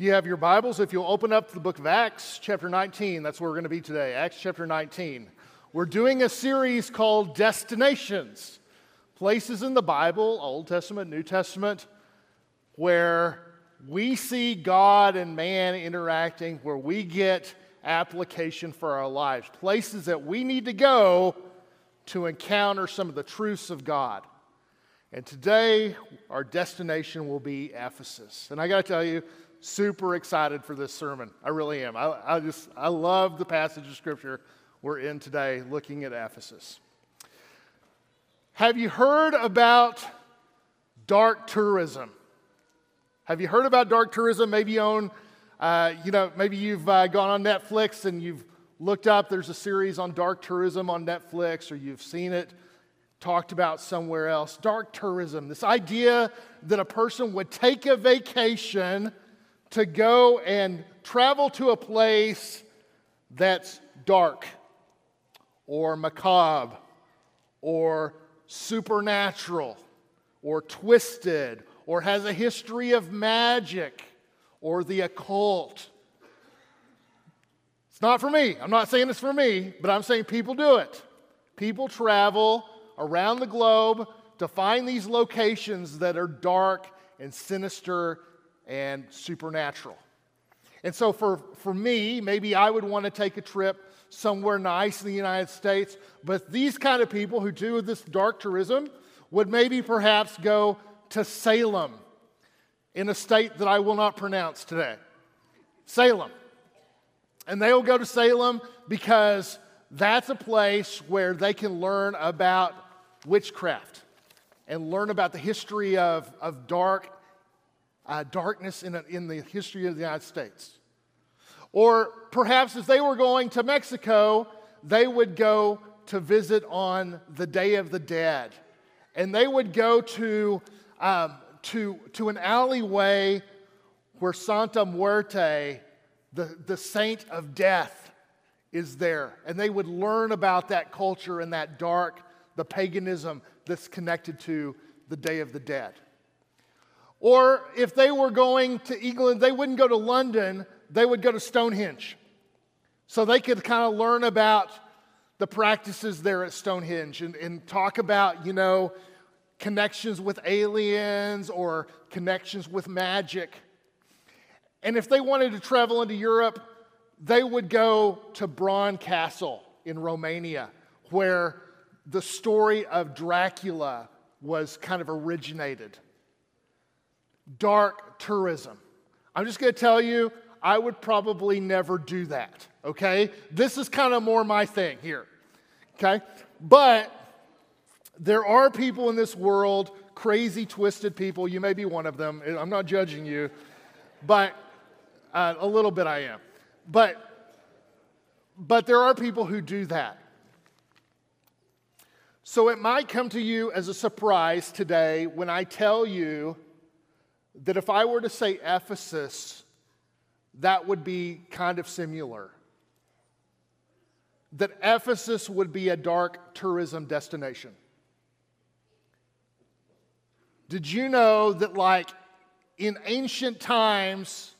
You have your Bibles, if you'll open up the book of Acts, chapter 19, that's where we're going to be today. Acts chapter 19. We're doing a series called Destinations places in the Bible, Old Testament, New Testament, where we see God and man interacting, where we get application for our lives, places that we need to go to encounter some of the truths of God. And today, our destination will be Ephesus. And I got to tell you, super excited for this sermon. I really am. I, I just, I love the passage of scripture we're in today, looking at Ephesus. Have you heard about dark tourism? Have you heard about dark tourism? Maybe you own, uh, you know, maybe you've uh, gone on Netflix and you've looked up, there's a series on dark tourism on Netflix, or you've seen it talked about somewhere else. Dark tourism, this idea that a person would take a vacation to go and travel to a place that's dark or macabre or supernatural or twisted or has a history of magic or the occult. It's not for me. I'm not saying it's for me, but I'm saying people do it. People travel around the globe to find these locations that are dark and sinister and supernatural. And so, for, for me, maybe I would want to take a trip somewhere nice in the United States, but these kind of people who do this dark tourism would maybe perhaps go to Salem in a state that I will not pronounce today. Salem. And they will go to Salem because that's a place where they can learn about witchcraft and learn about the history of, of dark uh, darkness in, a, in the history of the United States. Or perhaps if they were going to Mexico, they would go to visit on the Day of the Dead. And they would go to, um, to, to an alleyway where Santa Muerte, the, the saint of death, is there. And they would learn about that culture and that dark, the paganism that's connected to the Day of the Dead. Or if they were going to England, they wouldn't go to London, they would go to Stonehenge. So they could kind of learn about the practices there at Stonehenge and, and talk about, you know, connections with aliens or connections with magic. And if they wanted to travel into Europe, they would go to Bran Castle in Romania, where the story of Dracula was kind of originated dark tourism. I'm just going to tell you, I would probably never do that, okay? This is kind of more my thing here, okay? But there are people in this world, crazy, twisted people. You may be one of them. I'm not judging you, but uh, a little bit I am. But but there are people who do that. So it might come to you as a surprise today when I tell you that if I were to say Ephesus, that would be kind of similar. That Ephesus would be a dark tourism destination. Did you know that, like, in ancient times,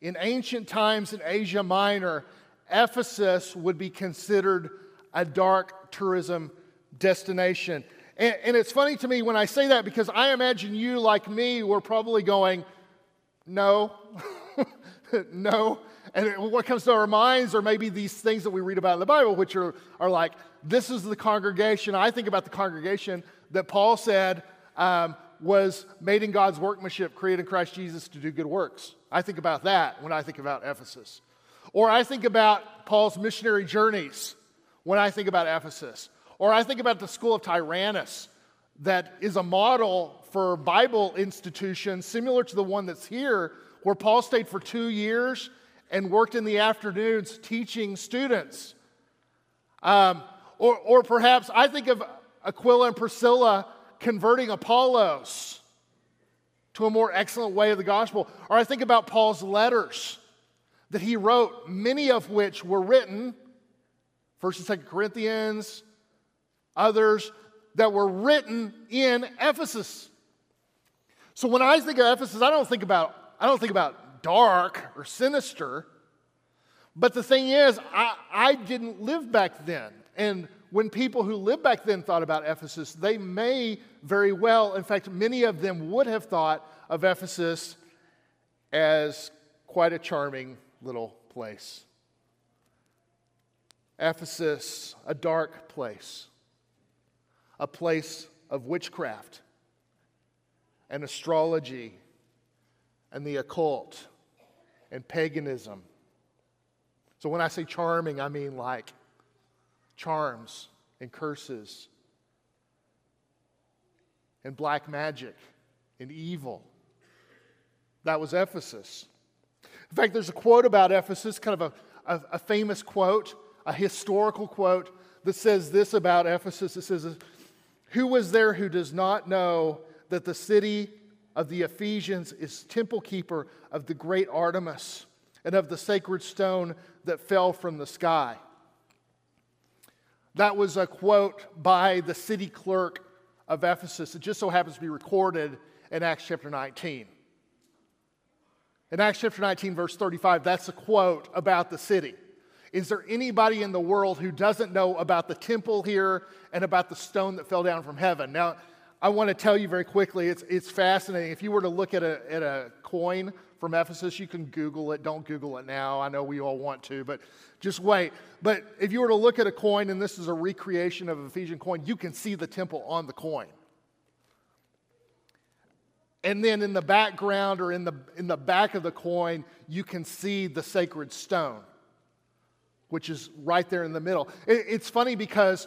in ancient times in Asia Minor, Ephesus would be considered a dark tourism destination? And, and it's funny to me when I say that because I imagine you, like me, were probably going, no, no. And what comes to our minds are maybe these things that we read about in the Bible, which are, are like, this is the congregation. I think about the congregation that Paul said um, was made in God's workmanship, created in Christ Jesus to do good works. I think about that when I think about Ephesus. Or I think about Paul's missionary journeys when I think about Ephesus. Or I think about the school of Tyrannus, that is a model for Bible institutions similar to the one that's here, where Paul stayed for two years and worked in the afternoons teaching students. Um, or, or perhaps I think of Aquila and Priscilla converting Apollos to a more excellent way of the gospel. Or I think about Paul's letters that he wrote, many of which were written, 1st and 2nd Corinthians, others that were written in Ephesus. So when I think of Ephesus, I don't think about I don't think about dark or sinister. But the thing is, I, I didn't live back then. And when people who lived back then thought about Ephesus, they may very well, in fact, many of them would have thought of Ephesus as quite a charming little place. Ephesus, a dark place, a place of witchcraft and astrology and the occult and paganism. So when I say charming, I mean like charms and curses and black magic and evil. That was Ephesus. In fact, there's a quote about Ephesus, kind of a, a, a famous quote, a historical quote that says this about Ephesus. It says, Who was there who does not know that the city of the Ephesians is temple keeper of the great Artemis and of the sacred stone that fell from the sky? That was a quote by the city clerk of Ephesus. It just so happens to be recorded in Acts chapter 19. In Acts chapter 19, verse 35, that's a quote about the city. Is there anybody in the world who doesn't know about the temple here and about the stone that fell down from heaven? Now, I want to tell you very quickly, it's, it's fascinating. If you were to look at a, at a coin from Ephesus, you can Google it. Don't Google it now. I know we all want to, but just wait. But if you were to look at a coin, and this is a recreation of an Ephesian coin, you can see the temple on the coin. And then in the background or in the, in the back of the coin, you can see the sacred stone, which is right there in the middle. It, it's funny because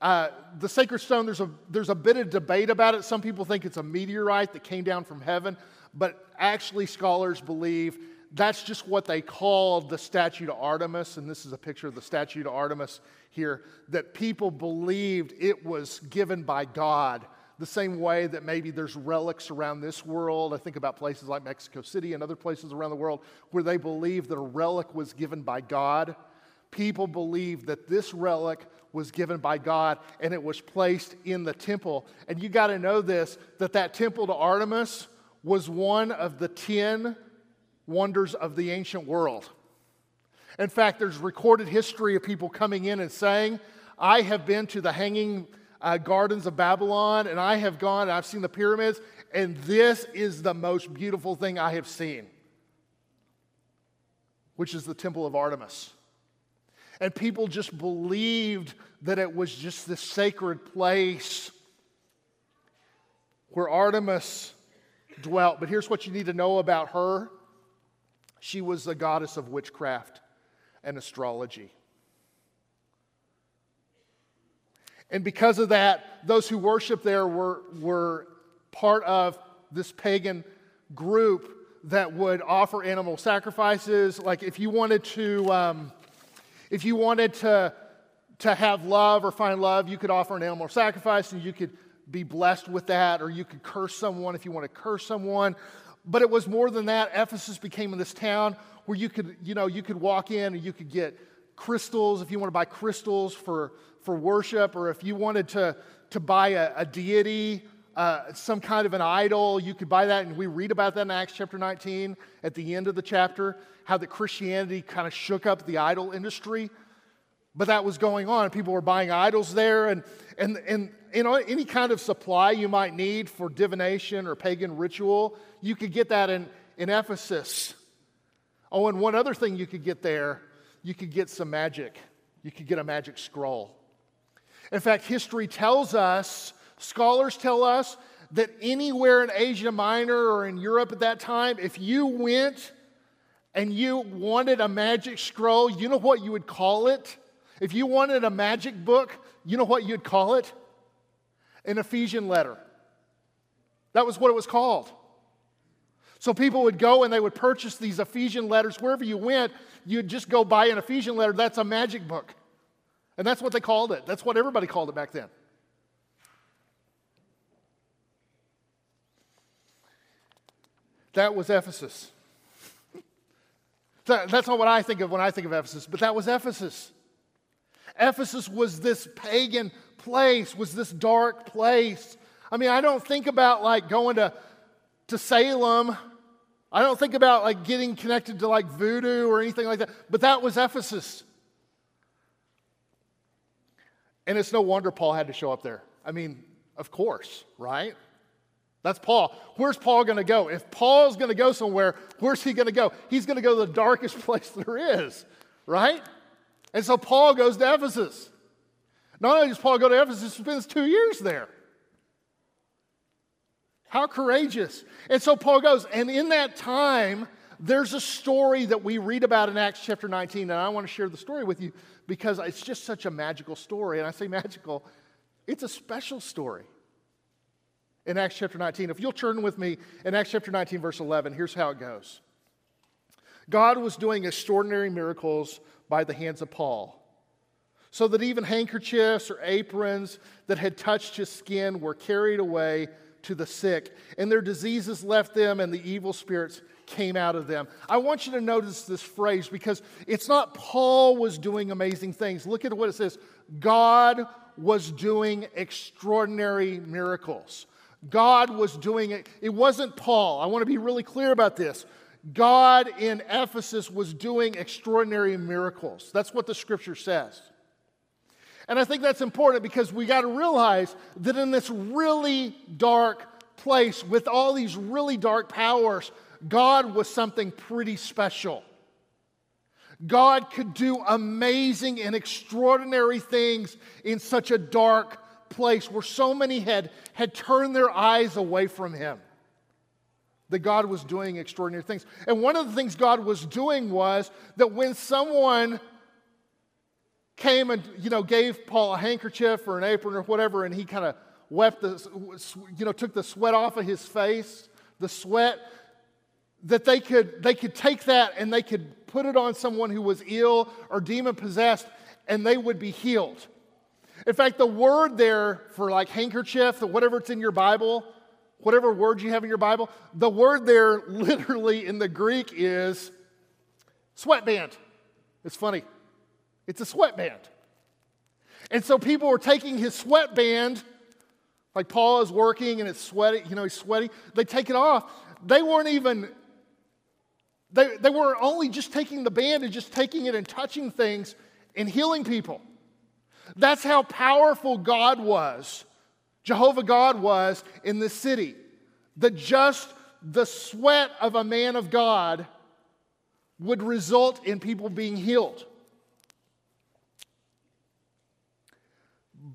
uh, the sacred stone, there's a, there's a bit of debate about it. Some people think it's a meteorite that came down from heaven, but actually, scholars believe that's just what they called the statue to Artemis. And this is a picture of the statue to Artemis here, that people believed it was given by God the same way that maybe there's relics around this world. I think about places like Mexico City and other places around the world where they believe that a relic was given by God. People believed that this relic was given by God and it was placed in the temple. And you got to know this that that temple to Artemis was one of the 10 wonders of the ancient world. In fact, there's recorded history of people coming in and saying, I have been to the hanging uh, gardens of Babylon, and I have gone and I've seen the pyramids, and this is the most beautiful thing I have seen, which is the Temple of Artemis. And people just believed that it was just this sacred place where Artemis dwelt. But here's what you need to know about her she was the goddess of witchcraft and astrology. And because of that, those who worship there were, were part of this pagan group that would offer animal sacrifices. Like if you wanted to, um, if you wanted to, to have love or find love, you could offer an animal sacrifice and you could be blessed with that, or you could curse someone if you want to curse someone. But it was more than that. Ephesus became this town where you could, you know, you could walk in and you could get crystals if you want to buy crystals for for worship, or if you wanted to, to buy a, a deity, uh, some kind of an idol, you could buy that. And we read about that in Acts chapter 19 at the end of the chapter, how that Christianity kind of shook up the idol industry. But that was going on. People were buying idols there, and, and, and you know, any kind of supply you might need for divination or pagan ritual, you could get that in, in Ephesus. Oh, and one other thing you could get there, you could get some magic. You could get a magic scroll. In fact, history tells us, scholars tell us, that anywhere in Asia Minor or in Europe at that time, if you went and you wanted a magic scroll, you know what you would call it? If you wanted a magic book, you know what you'd call it? An Ephesian letter. That was what it was called. So people would go and they would purchase these Ephesian letters. Wherever you went, you'd just go buy an Ephesian letter. That's a magic book. And that's what they called it. That's what everybody called it back then. That was Ephesus. That's not what I think of when I think of Ephesus, but that was Ephesus. Ephesus was this pagan place, was this dark place. I mean, I don't think about like going to, to Salem I don't think about like getting connected to like voodoo or anything like that, but that was Ephesus. And it's no wonder Paul had to show up there. I mean, of course, right? That's Paul. Where's Paul going to go? If Paul's going to go somewhere, where's he going to go? He's going to go to the darkest place there is, right? And so Paul goes to Ephesus. Not only does Paul go to Ephesus, he spends two years there. How courageous. And so Paul goes, and in that time, there's a story that we read about in Acts chapter 19, and I want to share the story with you because it's just such a magical story. And I say magical, it's a special story in Acts chapter 19. If you'll turn with me in Acts chapter 19, verse 11, here's how it goes God was doing extraordinary miracles by the hands of Paul, so that even handkerchiefs or aprons that had touched his skin were carried away to the sick, and their diseases left them, and the evil spirits came out of them. I want you to notice this phrase because it's not Paul was doing amazing things. Look at what it says God was doing extraordinary miracles. God was doing it. It wasn't Paul. I want to be really clear about this. God in Ephesus was doing extraordinary miracles. That's what the scripture says. And I think that's important because we got to realize that in this really dark place with all these really dark powers, God was something pretty special. God could do amazing and extraordinary things in such a dark place where so many had, had turned their eyes away from him. That God was doing extraordinary things. And one of the things God was doing was that when someone came and you know gave Paul a handkerchief or an apron or whatever, and he kind of wept the you know took the sweat off of his face, the sweat that they could they could take that and they could put it on someone who was ill or demon possessed, and they would be healed. In fact, the word there for like handkerchief, whatever it's in your Bible, whatever word you have in your Bible, the word there literally in the Greek is sweatband. It's funny. It's a sweatband. And so people were taking his sweatband, like Paul is working and it's sweaty, you know, he's sweaty. They take it off. They weren't even, they, they were only just taking the band and just taking it and touching things and healing people. That's how powerful God was, Jehovah God was in this city. The just the sweat of a man of God would result in people being healed.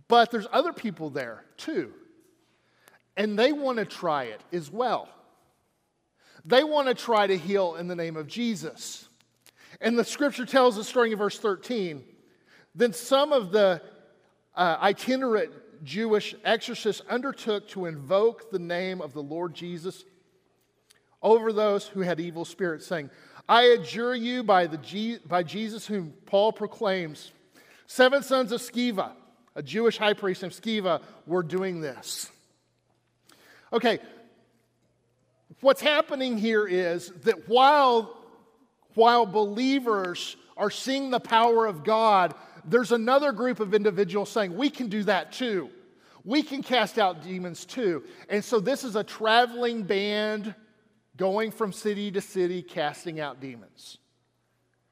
But there's other people there too, and they want to try it as well. They want to try to heal in the name of Jesus. And the scripture tells us, starting in verse 13, then some of the uh, itinerant Jewish exorcists undertook to invoke the name of the Lord Jesus over those who had evil spirits, saying, I adjure you by, the G- by Jesus whom Paul proclaims. Seven sons of Sceva, a Jewish high priest named Sceva, were doing this. Okay, what's happening here is that while, while believers are seeing the power of God there's another group of individuals saying, we can do that too. We can cast out demons too. And so this is a traveling band going from city to city casting out demons.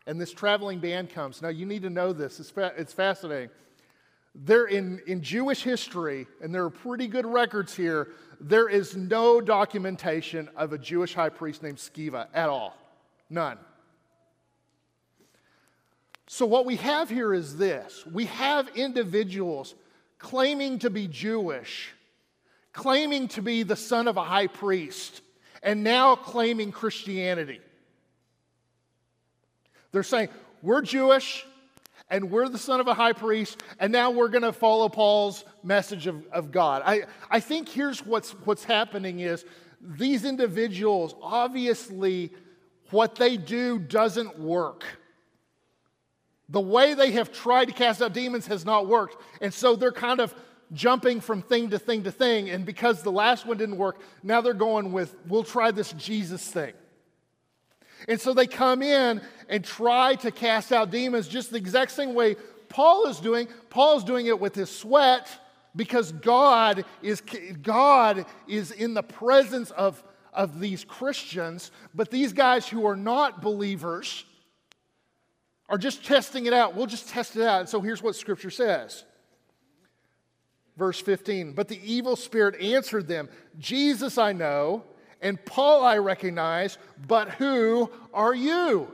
And this traveling band comes. Now, you need to know this, it's, fa- it's fascinating. There in, in Jewish history, and there are pretty good records here, there is no documentation of a Jewish high priest named Sceva at all. None. So, what we have here is this we have individuals claiming to be Jewish, claiming to be the son of a high priest, and now claiming Christianity. They're saying, We're Jewish, and we're the son of a high priest, and now we're going to follow Paul's message of, of God. I, I think here's what's, what's happening is these individuals, obviously, what they do doesn't work. The way they have tried to cast out demons has not worked. And so they're kind of jumping from thing to thing to thing. And because the last one didn't work, now they're going with, we'll try this Jesus thing. And so they come in and try to cast out demons just the exact same way Paul is doing. Paul's doing it with his sweat because God is, God is in the presence of, of these Christians, but these guys who are not believers are just testing it out. We'll just test it out. And so here's what Scripture says. Verse 15, but the evil spirit answered them, Jesus I know, and Paul I recognize, but who are you?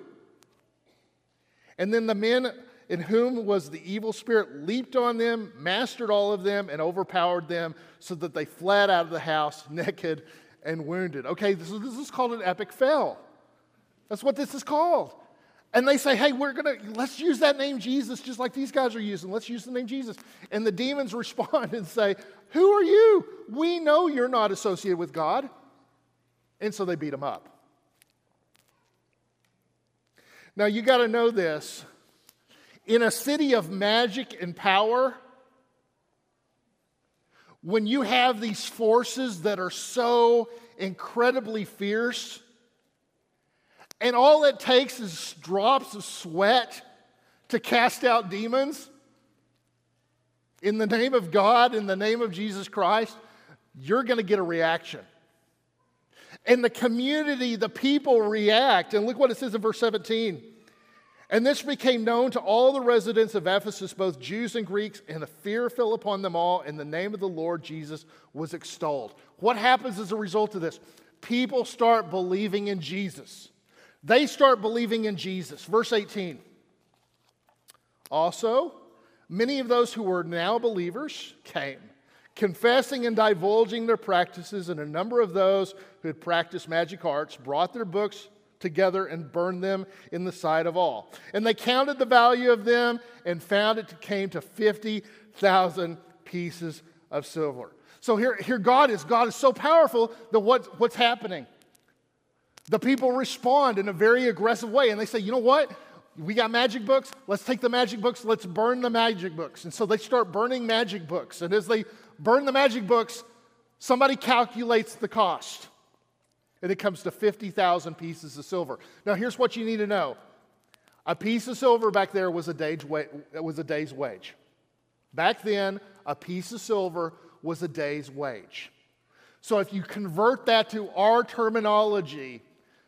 And then the men in whom was the evil spirit leaped on them, mastered all of them, and overpowered them, so that they fled out of the house naked and wounded. Okay, this is, this is called an epic fail. That's what this is called. And they say, hey, we're going to, let's use that name Jesus just like these guys are using. Let's use the name Jesus. And the demons respond and say, who are you? We know you're not associated with God. And so they beat him up. Now, you got to know this in a city of magic and power, when you have these forces that are so incredibly fierce, and all it takes is drops of sweat to cast out demons in the name of God, in the name of Jesus Christ, you're going to get a reaction. And the community, the people react. And look what it says in verse 17. And this became known to all the residents of Ephesus, both Jews and Greeks, and a fear fell upon them all, and the name of the Lord Jesus was extolled. What happens as a result of this? People start believing in Jesus. They start believing in Jesus. Verse 18. Also, many of those who were now believers came, confessing and divulging their practices, and a number of those who had practiced magic arts brought their books together and burned them in the sight of all. And they counted the value of them and found it came to 50,000 pieces of silver. So here, here God is. God is so powerful that what, what's happening? The people respond in a very aggressive way and they say, you know what? We got magic books. Let's take the magic books. Let's burn the magic books. And so they start burning magic books. And as they burn the magic books, somebody calculates the cost and it comes to 50,000 pieces of silver. Now, here's what you need to know a piece of silver back there was a day's, wa- was a day's wage. Back then, a piece of silver was a day's wage. So if you convert that to our terminology,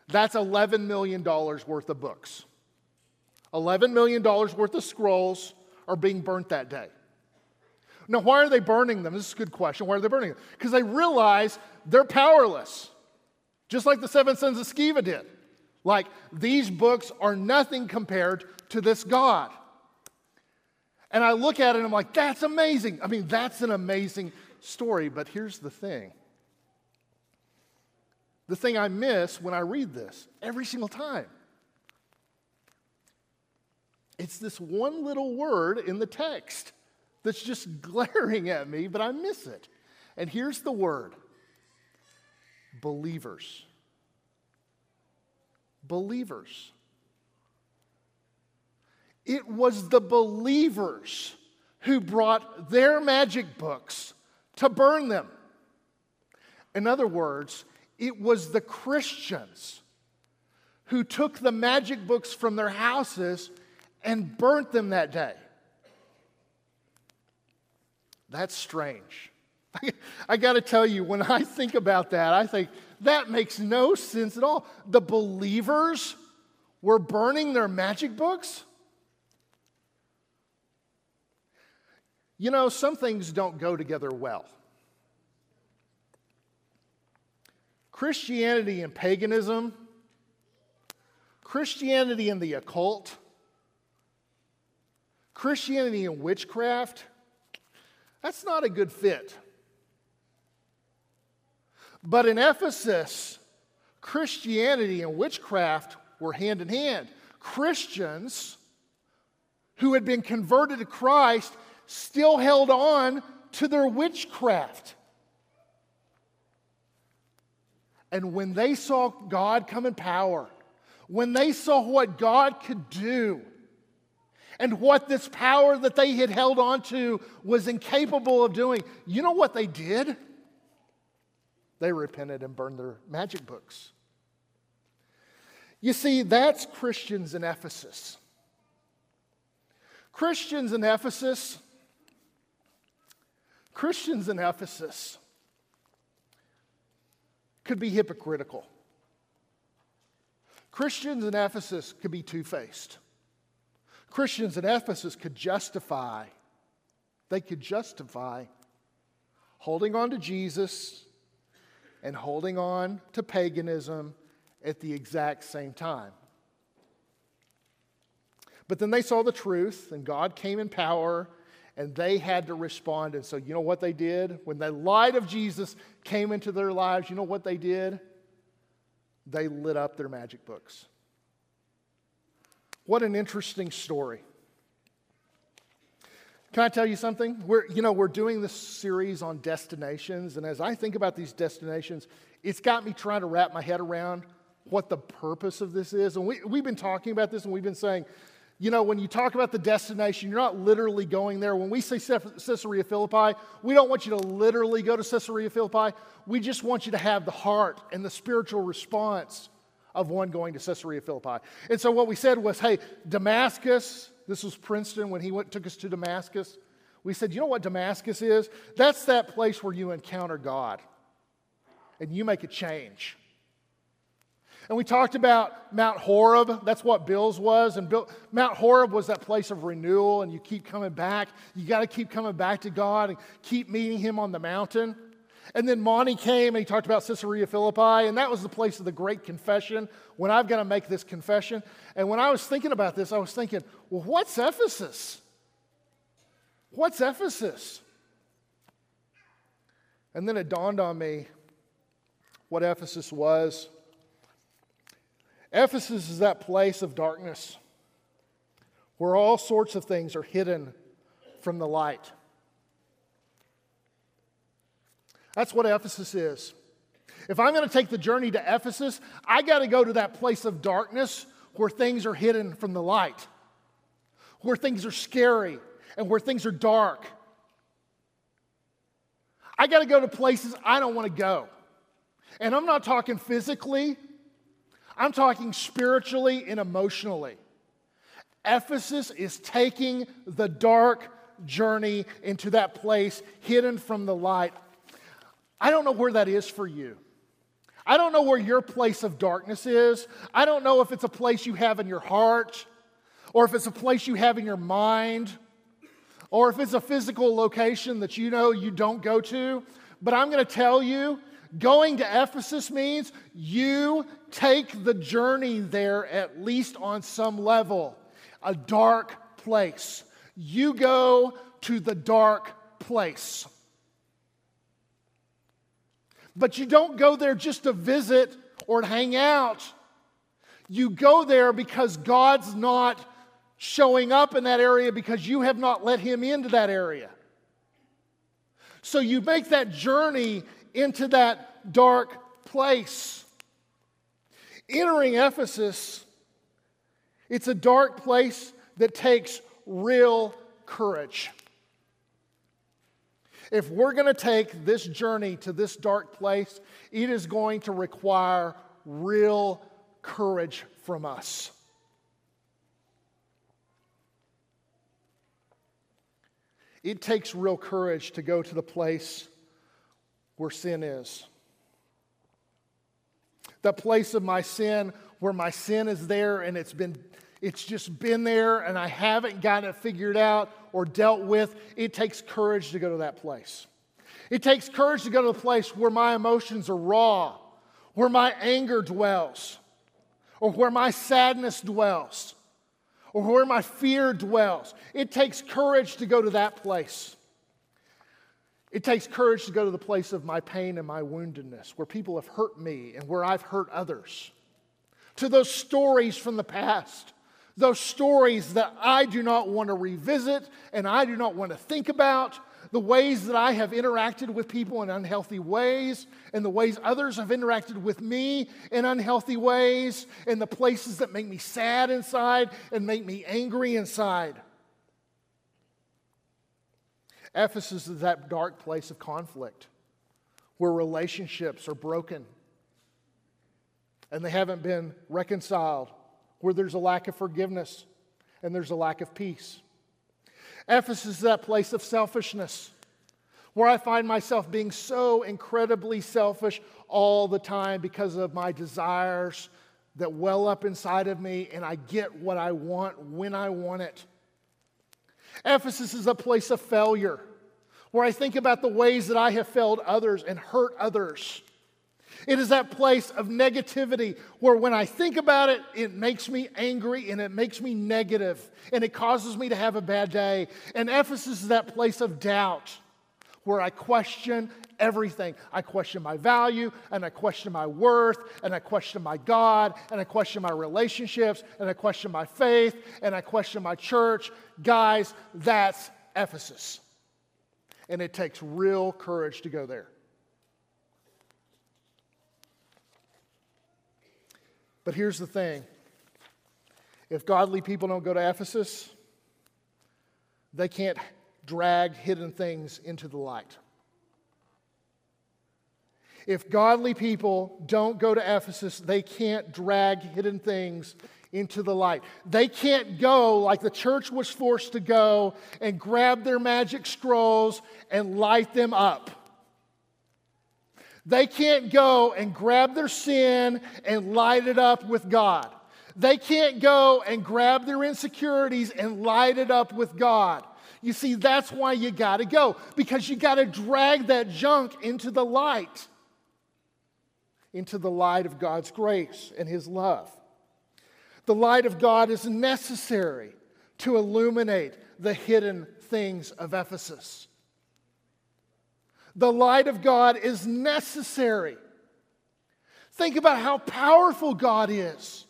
that's $11 million worth of books. $11 million worth of scrolls are being burnt that day. Now, why are they burning them? This is a good question. Why are they burning them? Because they realize they're powerless. Just like the seven sons of Sceva did. Like, these books are nothing compared to this God. And I look at it and I'm like, that's amazing. I mean, that's an amazing story. But here's the thing the thing I miss when I read this every single time. It's this one little word in the text that's just glaring at me, but I miss it. And here's the word believers. Believers. It was the believers who brought their magic books to burn them. In other words, it was the Christians who took the magic books from their houses and burnt them that day. That's strange. I got to tell you, when I think about that, I think that makes no sense at all. The believers were burning their magic books? You know, some things don't go together well. Christianity and paganism, Christianity and the occult, Christianity and witchcraft, that's not a good fit. But in Ephesus, Christianity and witchcraft were hand in hand. Christians who had been converted to Christ still held on to their witchcraft. And when they saw God come in power, when they saw what God could do, and what this power that they had held on to was incapable of doing, you know what they did? They repented and burned their magic books. You see, that's Christians in Ephesus. Christians in Ephesus, Christians in Ephesus, could be hypocritical. Christians in Ephesus could be two faced. Christians in Ephesus could justify, they could justify holding on to Jesus and holding on to paganism at the exact same time. But then they saw the truth, and God came in power, and they had to respond. And so, you know what they did? When the light of Jesus came into their lives, you know what they did? They lit up their magic books. What an interesting story. Can I tell you something? We're, you know, we're doing this series on destinations, and as I think about these destinations, it's got me trying to wrap my head around what the purpose of this is. And we, we've been talking about this, and we've been saying, you know, when you talk about the destination, you're not literally going there. When we say Caesarea Philippi, we don't want you to literally go to Caesarea Philippi. We just want you to have the heart and the spiritual response of one going to Caesarea Philippi. And so what we said was, hey, Damascus, this was Princeton when he went, took us to Damascus. We said, you know what Damascus is? That's that place where you encounter God and you make a change. And we talked about Mount Horeb. That's what Bill's was. And Bill, Mount Horeb was that place of renewal, and you keep coming back. You got to keep coming back to God and keep meeting Him on the mountain. And then Monty came and he talked about Caesarea Philippi, and that was the place of the great confession when I've got to make this confession. And when I was thinking about this, I was thinking, well, what's Ephesus? What's Ephesus? And then it dawned on me what Ephesus was. Ephesus is that place of darkness where all sorts of things are hidden from the light. That's what Ephesus is. If I'm going to take the journey to Ephesus, I got to go to that place of darkness where things are hidden from the light, where things are scary and where things are dark. I got to go to places I don't want to go. And I'm not talking physically, I'm talking spiritually and emotionally. Ephesus is taking the dark journey into that place hidden from the light. I don't know where that is for you. I don't know where your place of darkness is. I don't know if it's a place you have in your heart, or if it's a place you have in your mind, or if it's a physical location that you know you don't go to. But I'm going to tell you Going to Ephesus means you take the journey there at least on some level, a dark place. You go to the dark place. But you don't go there just to visit or to hang out. You go there because God's not showing up in that area because you have not let Him into that area. So you make that journey into that dark place. Entering Ephesus, it's a dark place that takes real courage. If we're going to take this journey to this dark place, it is going to require real courage from us. It takes real courage to go to the place where sin is. The place of my sin where my sin is there and it's been it's just been there and I haven't got it figured out or dealt with. It takes courage to go to that place. It takes courage to go to the place where my emotions are raw, where my anger dwells, or where my sadness dwells, or where my fear dwells. It takes courage to go to that place. It takes courage to go to the place of my pain and my woundedness, where people have hurt me and where I've hurt others. To those stories from the past, those stories that I do not want to revisit and I do not want to think about, the ways that I have interacted with people in unhealthy ways, and the ways others have interacted with me in unhealthy ways, and the places that make me sad inside and make me angry inside. Ephesus is that dark place of conflict where relationships are broken and they haven't been reconciled, where there's a lack of forgiveness and there's a lack of peace. Ephesus is that place of selfishness where I find myself being so incredibly selfish all the time because of my desires that well up inside of me, and I get what I want when I want it. Ephesus is a place of failure where I think about the ways that I have failed others and hurt others. It is that place of negativity where when I think about it, it makes me angry and it makes me negative and it causes me to have a bad day. And Ephesus is that place of doubt where I question everything. I question my value and I question my worth and I question my God and I question my relationships and I question my faith and I question my church. Guys, that's Ephesus. And it takes real courage to go there. But here's the thing if godly people don't go to Ephesus, they can't drag hidden things into the light. If godly people don't go to Ephesus, they can't drag hidden things into the light. They can't go like the church was forced to go and grab their magic scrolls and light them up. They can't go and grab their sin and light it up with God. They can't go and grab their insecurities and light it up with God. You see, that's why you got to go, because you got to drag that junk into the light, into the light of God's grace and His love. The light of God is necessary to illuminate the hidden things of Ephesus. The light of God is necessary. Think about how powerful God is.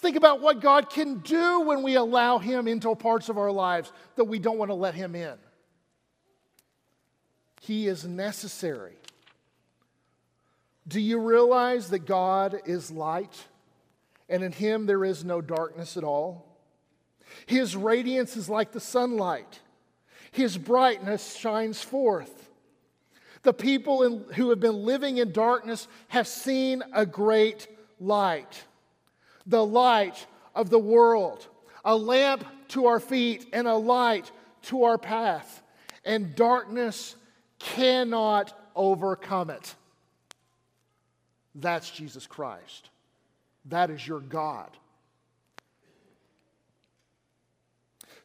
Think about what God can do when we allow Him into parts of our lives that we don't want to let Him in. He is necessary. Do you realize that God is light and in Him there is no darkness at all? His radiance is like the sunlight, His brightness shines forth. The people in, who have been living in darkness have seen a great light, the light of the world, a lamp to our feet and a light to our path. And darkness cannot overcome it. That's Jesus Christ. That is your God.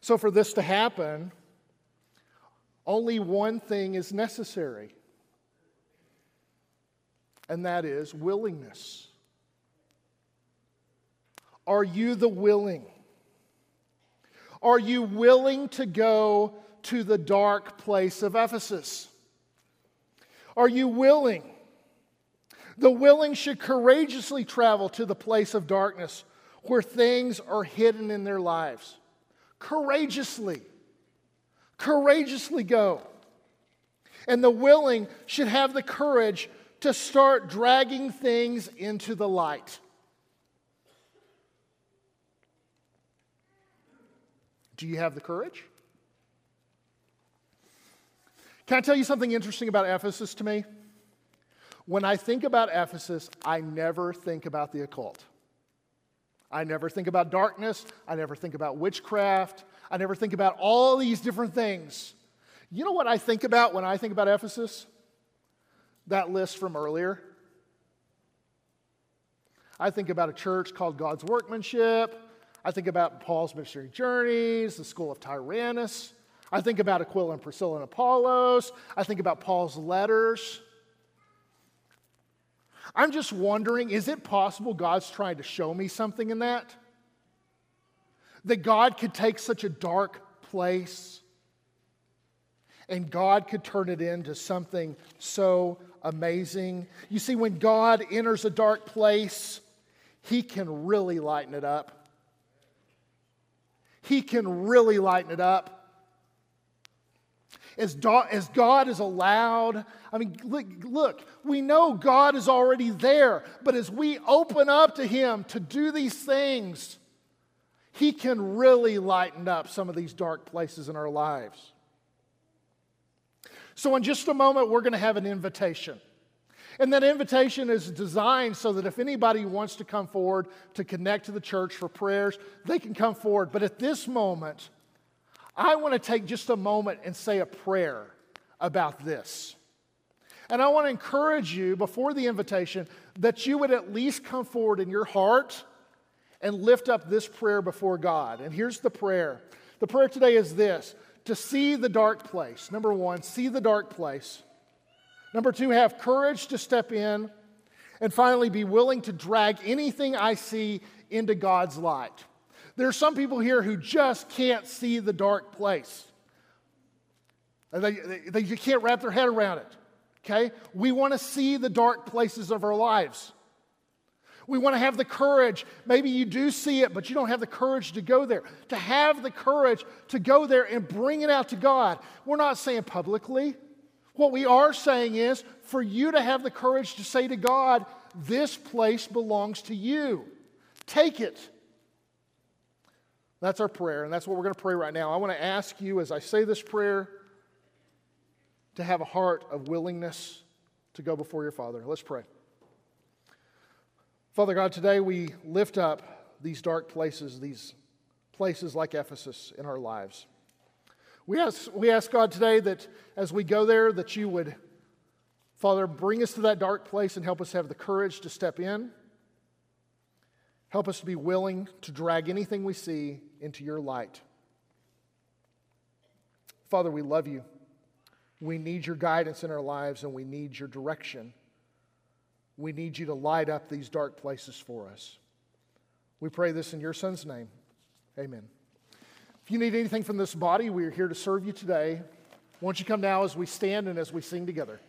So, for this to happen, only one thing is necessary and that is willingness. Are you the willing? Are you willing to go to the dark place of Ephesus? Are you willing? The willing should courageously travel to the place of darkness where things are hidden in their lives. Courageously. Courageously go. And the willing should have the courage to start dragging things into the light. Do you have the courage? Can I tell you something interesting about Ephesus to me? When I think about Ephesus, I never think about the occult. I never think about darkness. I never think about witchcraft. I never think about all these different things. You know what I think about when I think about Ephesus? that list from earlier. I think about a church called God's Workmanship. I think about Paul's missionary journeys, the school of Tyrannus. I think about Aquila and Priscilla and Apollos. I think about Paul's letters. I'm just wondering is it possible God's trying to show me something in that? That God could take such a dark place and God could turn it into something so amazing. You see, when God enters a dark place, He can really lighten it up. He can really lighten it up. As, do, as God is allowed, I mean, look, look, we know God is already there, but as we open up to Him to do these things, He can really lighten up some of these dark places in our lives. So, in just a moment, we're going to have an invitation. And that invitation is designed so that if anybody wants to come forward to connect to the church for prayers, they can come forward. But at this moment, I want to take just a moment and say a prayer about this. And I want to encourage you before the invitation that you would at least come forward in your heart and lift up this prayer before God. And here's the prayer the prayer today is this to see the dark place. Number one, see the dark place. Number two, have courage to step in. And finally, be willing to drag anything I see into God's light. There are some people here who just can't see the dark place. They, they, they can't wrap their head around it. Okay? We want to see the dark places of our lives. We want to have the courage. Maybe you do see it, but you don't have the courage to go there. To have the courage to go there and bring it out to God. We're not saying publicly. What we are saying is for you to have the courage to say to God, This place belongs to you. Take it. That's our prayer, and that's what we're going to pray right now. I want to ask you as I say this prayer to have a heart of willingness to go before your Father. Let's pray. Father God, today we lift up these dark places, these places like Ephesus in our lives. We ask, we ask God today that as we go there, that you would, Father, bring us to that dark place and help us have the courage to step in. Help us to be willing to drag anything we see into your light. Father, we love you. We need your guidance in our lives and we need your direction. We need you to light up these dark places for us. We pray this in your son's name. Amen. If you need anything from this body, we are here to serve you today. Won't you come now as we stand and as we sing together?